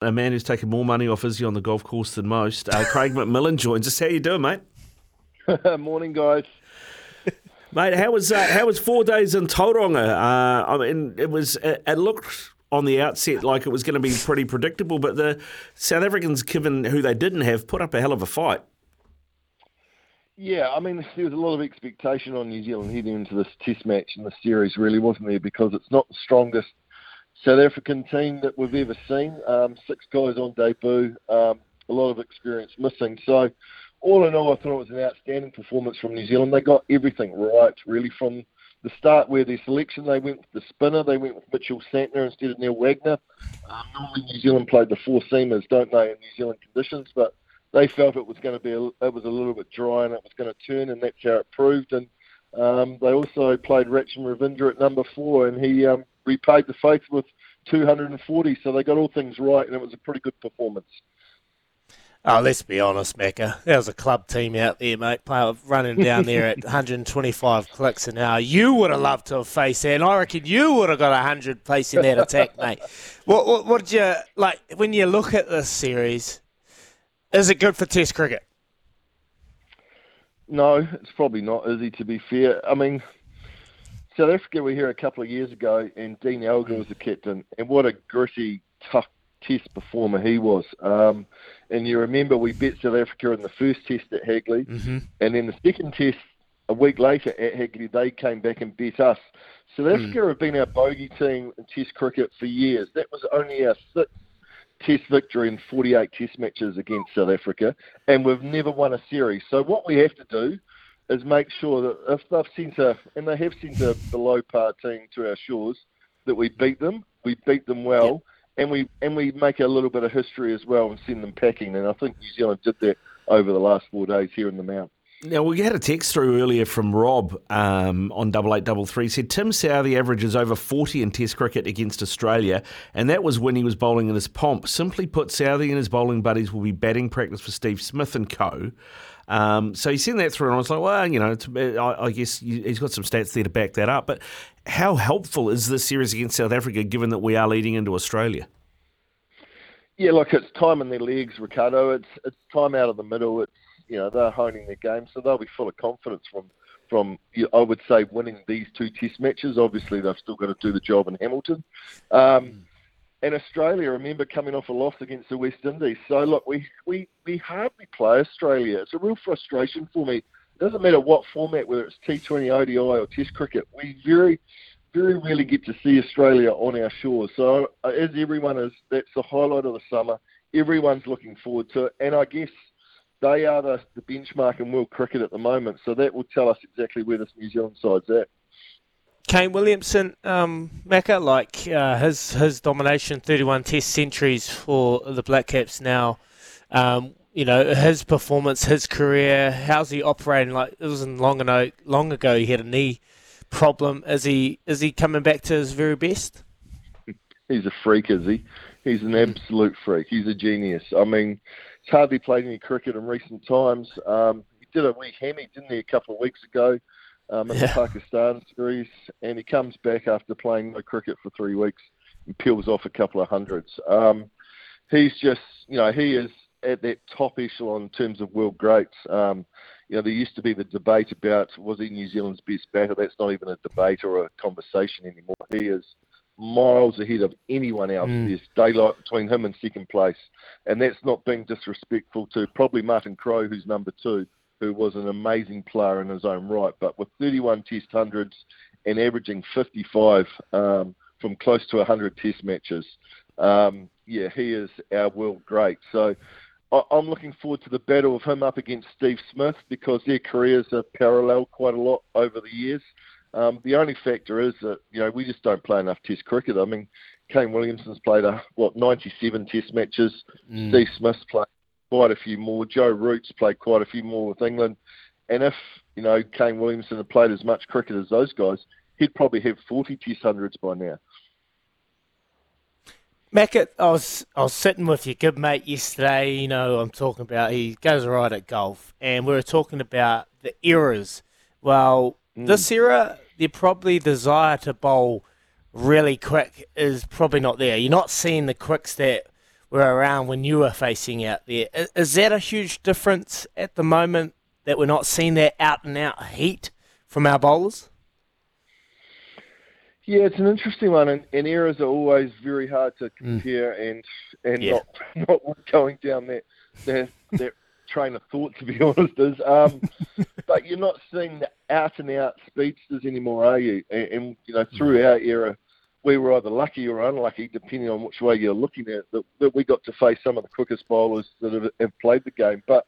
a man who's taken more money off Izzy on the golf course than most. Uh, Craig McMillan joins us. How you doing, mate? Morning, guys. Mate, how was uh, how was four days in Tauranga? Uh, I mean, it was it, it looked on the outset like it was going to be pretty predictable, but the South Africans, given who they didn't have, put up a hell of a fight. Yeah, I mean, there was a lot of expectation on New Zealand heading into this Test match in the series, really, wasn't there? Because it's not the strongest South African team that we've ever seen. Um, six guys on debut, um, a lot of experience missing. So, all in all, I thought it was an outstanding performance from New Zealand. They got everything right, really, from the start where their selection, they went with the spinner, they went with Mitchell Santner instead of Neil Wagner. Um, normally, New Zealand played the four seamers, don't they, in New Zealand conditions, but they felt it was going to be a, it was a little bit dry and it was going to turn, and that's how it proved. And um, they also played Rachin Ravindra at number four, and he um, repaid the faith with 240. So they got all things right, and it was a pretty good performance. Oh, let's be honest, Macca. There was a club team out there, mate, running down there at 125 clicks an hour. You would have loved to have faced that, and I reckon you would have got 100 facing that attack, mate. What, what, what did you like when you look at this series? Is it good for Test cricket? No, it's probably not, Izzy, to be fair. I mean, South Africa were here a couple of years ago, and Dean Elgar was the captain, and what a gritty, tough test performer he was. Um, and you remember we beat South Africa in the first test at Hagley, mm-hmm. and then the second test a week later at Hagley, they came back and beat us. South mm. Africa have been our bogey team in Test cricket for years. That was only our sixth Test victory in 48 Test matches against South Africa, and we've never won a series. So what we have to do is make sure that if they've sent a, and they have sent a below par team to our shores, that we beat them, we beat them well, and we and we make a little bit of history as well and send them packing. And I think New Zealand did that over the last four days here in the Mount. Now we had a text through earlier from Rob um, on double eight double three. Said Tim Southee averages over forty in Test cricket against Australia, and that was when he was bowling in his pomp. Simply put, Southee and his bowling buddies will be batting practice for Steve Smith and co. Um, so he sent that through, and I was like, well, you know, I, I, guess he's got some stats there to back that up. But how helpful is this series against South Africa, given that we are leading into Australia? Yeah, look, it's time in their legs, Ricardo. It's it's time out of the middle. It's you know they're honing their game, so they'll be full of confidence from from I would say winning these two Test matches. Obviously, they've still got to do the job in Hamilton. Um, and Australia, remember coming off a loss against the West Indies. So look, we we we hardly play Australia. It's a real frustration for me. It doesn't matter what format, whether it's T20, ODI, or Test cricket. We very very rarely get to see Australia on our shores. So uh, as everyone is, that's the highlight of the summer. Everyone's looking forward to it, and I guess they are the, the benchmark in world cricket at the moment. So that will tell us exactly where this New Zealand side's at. Kane Williamson, um, like uh, his his domination, 31 Test centuries for the Black Caps now. Um, you know his performance, his career. How's he operating? Like it wasn't long ago. Long ago, he had a knee problem. Is he is he coming back to his very best? He's a freak, is he? He's an absolute freak. He's a genius. I mean, he's hardly played any cricket in recent times. Um, he did a wee hammy, didn't he, a couple of weeks ago um, in yeah. the Pakistan series, and he comes back after playing no cricket for three weeks and peels off a couple of hundreds. Um, he's just, you know, he is at that top echelon in terms of world greats. Um, you know, there used to be the debate about was he New Zealand's best batter. That's not even a debate or a conversation anymore. He is miles ahead of anyone else. Mm. There's daylight between him and second place, and that's not being disrespectful to probably Martin Crowe, who's number two, who was an amazing player in his own right. But with 31 Test hundreds and averaging 55 um, from close to 100 Test matches, um, yeah, he is our world great. So I'm looking forward to the battle of him up against Steve Smith because their careers are parallel quite a lot over the years. Um, the only factor is that you know we just don't play enough Test cricket. I mean, Kane Williamson's played a what 97 Test matches. Mm. Steve Smith's played quite a few more. Joe Root's played quite a few more with England. And if you know Kane Williamson had played as much cricket as those guys, he'd probably have 40 Test hundreds by now. Mackett, I was I was sitting with your good mate yesterday. You know, I'm talking about he goes right at golf, and we were talking about the eras. Well, mm. this era, the probably desire to bowl really quick is probably not there. You're not seeing the quicks that were around when you were facing out there. Is that a huge difference at the moment that we're not seeing that out and out heat from our bowlers? Yeah, it's an interesting one, and, and eras are always very hard to mm. compare mm. and and yeah. not not going down that that that train of thought. To be honest, is um, but you're not seeing the out and out speedsters anymore, are you? And, and you know, through our era, we were either lucky or unlucky, depending on which way you're looking at, that, that we got to face some of the quickest bowlers that have, have played the game. But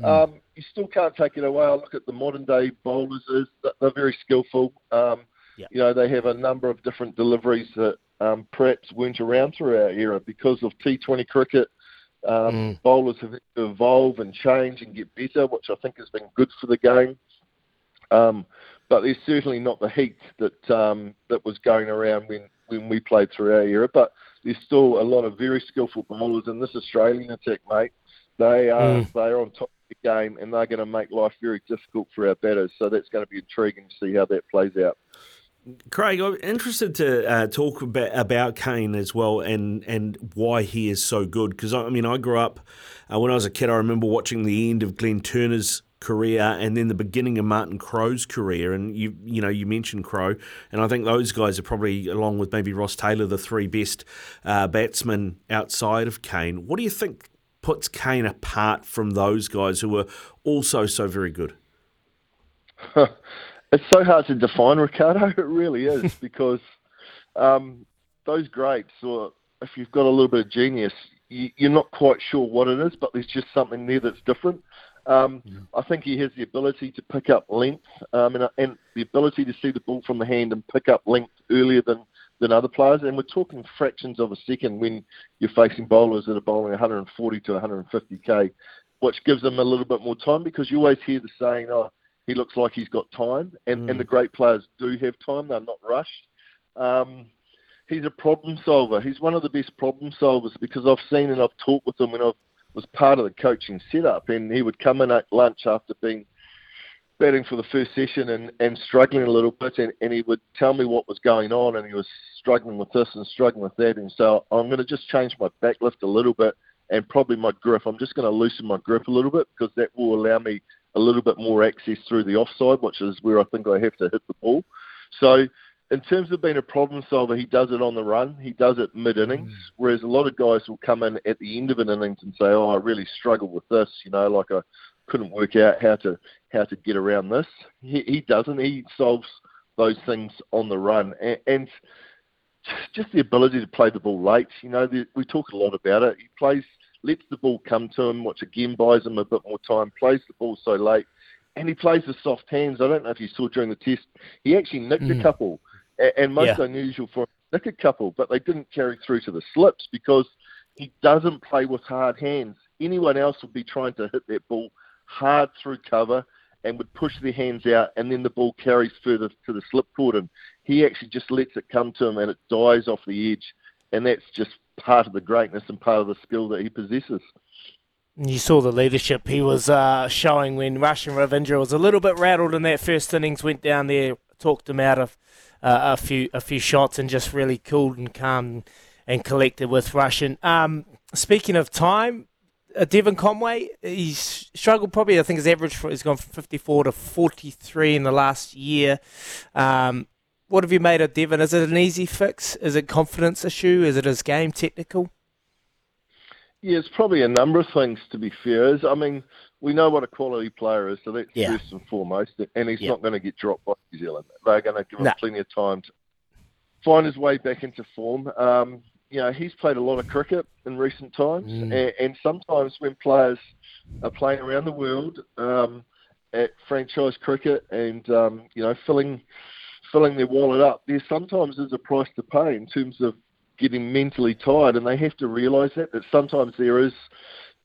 mm. um, you still can't take it away. I look at the modern day bowlers; is they're very skillful. Um, Yep. You know, they have a number of different deliveries that um, perhaps weren't around through our era because of T20 cricket. Um, mm. Bowlers have to evolve and change and get better, which I think has been good for the game. But there's certainly not the heat that um, that was going around when, when we played through our era. But there's still a lot of very skillful bowlers in this Australian attack, mate. They are mm. they are on top of the game, and they're going to make life very difficult for our batters. So that's going to be intriguing to see how that plays out. Craig, I'm interested to uh, talk about, about Kane as well and, and why he is so good. Because, I mean, I grew up, uh, when I was a kid, I remember watching the end of Glenn Turner's career and then the beginning of Martin Crowe's career. And, you you know, you mentioned Crowe, and I think those guys are probably, along with maybe Ross Taylor, the three best uh, batsmen outside of Kane. What do you think puts Kane apart from those guys who are also so very good? It's so hard to define, Ricardo. It really is because um, those grapes, or if you've got a little bit of genius, you, are not quite sure what it is, but there's just something there that's different. Um, yeah. I think he has the ability to pick up length um, and, and, the ability to see the ball from the hand and pick up length earlier than, than other players. And we're talking fractions of a second when you're facing bowlers that are bowling 140 to 150k, which gives them a little bit more time because you always hear the saying, oh, he looks like he's got time, and, mm. and the great players do have time. They're not rushed. Um, he's a problem solver. He's one of the best problem solvers because I've seen and I've talked with him when I was part of the coaching setup, and he would come in at lunch after being batting for the first session and, and struggling a little bit, and, and he would tell me what was going on, and he was struggling with this and struggling with that, and so I'm going to just change my back lift a little bit and probably my grip. I'm just going to loosen my grip a little bit because that will allow me a little bit more access through the offside, which is where I think I have to hit the ball. So, in terms of being a problem solver, he does it on the run. He does it mid innings, mm. whereas a lot of guys will come in at the end of an innings and say, "Oh, I really struggled with this," you know, like I couldn't work out how to how to get around this. He, he doesn't. He solves those things on the run, and, and just the ability to play the ball late. You know, the, we talk a lot about it. He plays lets the ball come to him, which again buys him a bit more time, plays the ball so late, and he plays with soft hands. I don't know if you saw during the test, he actually nicked mm. a couple, and, most yeah. unusual for nick a couple, but they didn't carry through to the slips because he doesn't play with hard hands. Anyone else would be trying to hit that ball hard through cover and would push their hands out, and then the ball carries further to the slip cordon. He actually just lets it come to him, and it dies off the edge, and that's just part of the greatness and part of the skill that he possesses. You saw the leadership he was uh, showing when Rachin Ravindra was a little bit rattled in that first innings. Went down there, talked him out of uh, a few a few shots, and just really cooled and calm and collected with Rachin. Um, speaking of time, uh, Devon Conway, he's struggled probably. I think his average has gone from 54 to 43 in the last year. Um, what have you made of Devon? Is it an easy fix? Is it confidence issue? Is it his game technical? Yeah, it's probably a number of things. To be fair, is I mean, we know what a quality player is, so that's yeah. first and foremost. And he's yeah. not going to get dropped by New Zealand. They're going to give him plenty of time to find his way back into form. Um, you know, he's played a lot of cricket in recent times, mm. and, and, sometimes when players are playing around the world um, at franchise cricket and um, you know filling filling their wallet up, there sometimes is a price to pay in terms of getting mentally tired, and they have to realise that that sometimes there is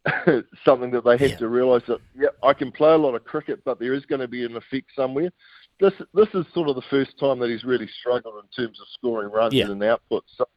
something that they have yeah. to realise that yeah, I can play a lot of cricket, but there is going to be an effect somewhere. This this is sort of the first time that he's really struggled in terms of scoring runs yeah. and output. So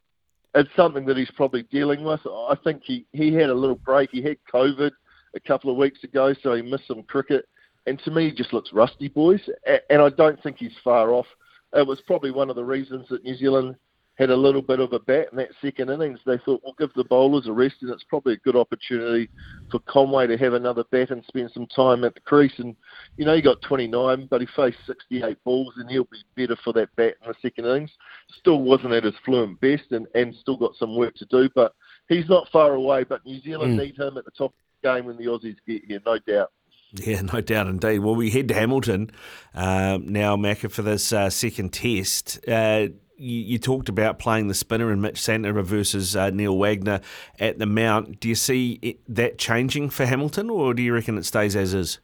it's something that he's probably dealing with. I think he he had a little break. He had COVID a couple of weeks ago, so he missed some cricket. And to me, he just looks rusty, boys. And I don't think he's far off it was probably one of the reasons that New Zealand had a little bit of a bat in that second innings. They thought we'll give the bowlers a rest, and it's probably a good opportunity for Conway to have another bat and spend some time at the crease. And you know, he got 29, but he faced 68 balls, and he'll be better for that bat in the second innings. Still wasn't at his fluent best, and and still got some work to do, but he's not far away. But New Zealand mm. need him at the top of the game when the Aussies get here, no doubt. Yeah, no doubt indeed. Well, we head to Hamilton uh, now, Macca, for this uh, second test. Uh, you, you, talked about playing the spinner and Mitch Santner versus uh, Neil Wagner at the Mount. Do you see it, that changing for Hamilton, or do you reckon it stays as is?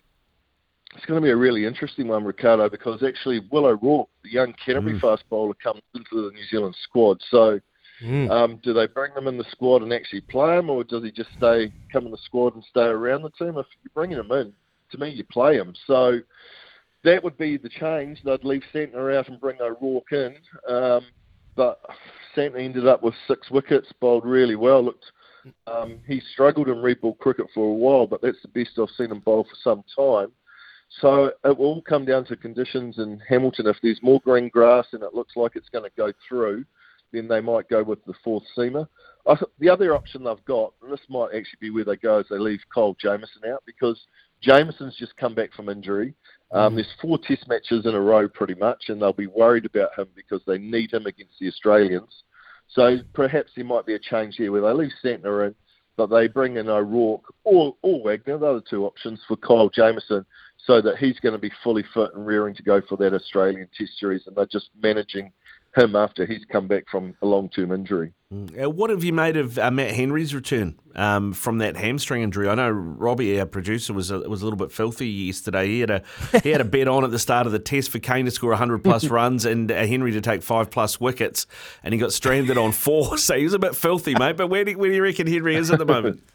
It's going to be a really interesting one, Ricardo, because actually Will O'Rourke, the young Canterbury mm. fast bowler, comes into the New Zealand squad. So, mm. um, do they bring him in the squad and actually play him, or does he just stay come in the squad and stay around the team? If you're bringing him in, to me, you play him. So that would be the change. They'd leave Santner out and bring O'Rourke in. Um, but Santner ended up with six wickets, bowled really well. Looked, um, he struggled in red ball cricket for a while, but that's the best I've seen him bowl for some time. So it will come down to conditions in Hamilton. If there's more green grass and it looks like it's going to go through, then they might go with the fourth seamer. the other option they've got, and this might actually be where they go, is they leave Kyle Jamieson out because Jamieson's just come back from injury. Um, mm. There's four test matches in a row pretty much, and they'll be worried about him because they need him against the Australians. So perhaps there might be a change here where they leave Santner in, but they bring in O'Rourke or, or Wagner, the other two options for Kyle Jamieson, so that he's going to be fully fit and rearing to go for that Australian Test series, and they're just managing him after he's come back from a long term injury. Mm. Uh, what have you made of uh, Matt Henry's return um, from that hamstring injury? I know Robbie, our producer, was a, was a little bit filthy yesterday. He had a he had a bet on at the start of the test for Kane to score 100 plus runs and uh, Henry to take five plus wickets, and he got stranded on four. So he was a bit filthy, mate. But where do, where do you reckon Henry is at the moment?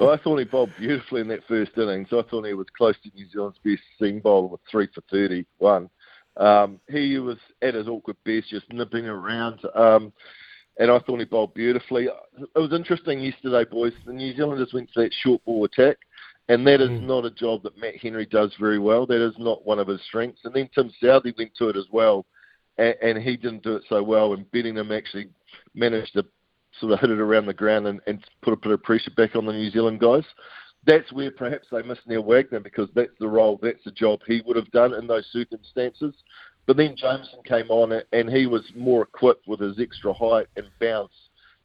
Well, I thought he bowled beautifully in that first innings. I thought he was close to New Zealand's best seam bowler with three for 31. Um, he was at his awkward best, just nipping around. Um, and I thought he bowled beautifully. It was interesting yesterday, boys. The New Zealanders went to that short ball attack, and that is mm. not a job that Matt Henry does very well. That is not one of his strengths. And then Tim Southee went to it as well, and, and he didn't do it so well. And Bedingham actually managed to sort of hit it around the ground and, and put a bit of pressure back on the New Zealand guys that's where perhaps they miss Neil Wagner because that's the role, that's the job he would have done in those circumstances. But then Jamieson came on and he was more equipped with his extra height and bounce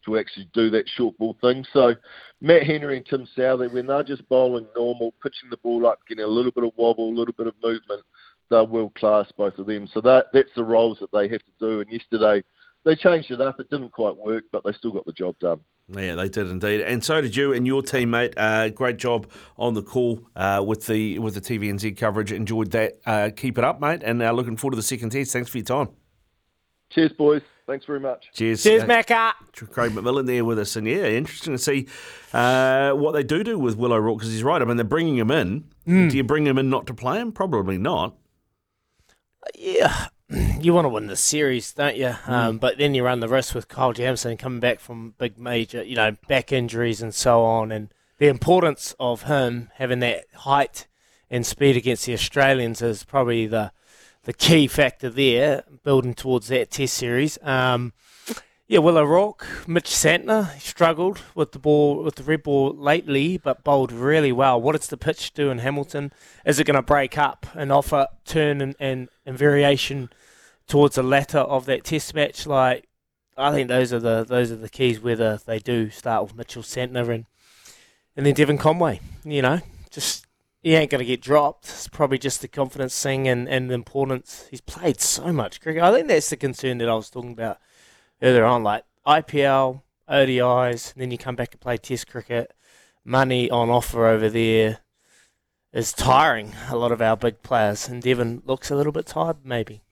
to actually do that short ball thing. So Matt Henry and Tim Southee, when they're just bowling normal, pitching the ball up, getting a little bit of wobble, a little bit of movement, they're world class, both of them. So that that's the roles that they have to do. And yesterday they changed it up. It didn't quite work, but they still got the job done. Yeah, they did indeed, and so did you and your teammate. Uh, great job on the call uh, with the with the TVNZ coverage. Enjoyed that. Uh, keep it up, mate, and uh, looking forward to the second test. Thanks for your time. Cheers, boys. Thanks very much. Cheers. Cheers, uh, Macca. Craig McMillan there with us. And yeah, interesting to see uh, what they do do with Will O'Rourke because he's right. I mean, they're bringing him in. Mm. Do you bring him in not to play him? Probably not. Yeah, you want to win the series, don't you? Mm. Um, but then you run the risk with Kyle Jamieson coming back from big major, you know, back injuries and so on, and the importance of him having that height and speed against the Australians is probably the the key factor there, building towards that Test series. Um, yeah, Will O'Rourke, Mitch Santner struggled with the ball with the red ball lately, but bowled really well. What does the pitch do in Hamilton? Is it going to break up and offer turn and, and, and variation towards the latter of that Test match? Like, I think those are the those are the keys. Whether they do start with Mitchell Santner and and then Devon Conway, you know, just he ain't going to get dropped. It's probably just the confidence thing and, and the importance. He's played so much cricket. I think that's the concern that I was talking about earlier on, like IPL, ODIs, then you come back and play Test cricket. Money on offer over there is tiring a lot of our big players, and Devon looks a little bit tired, maybe.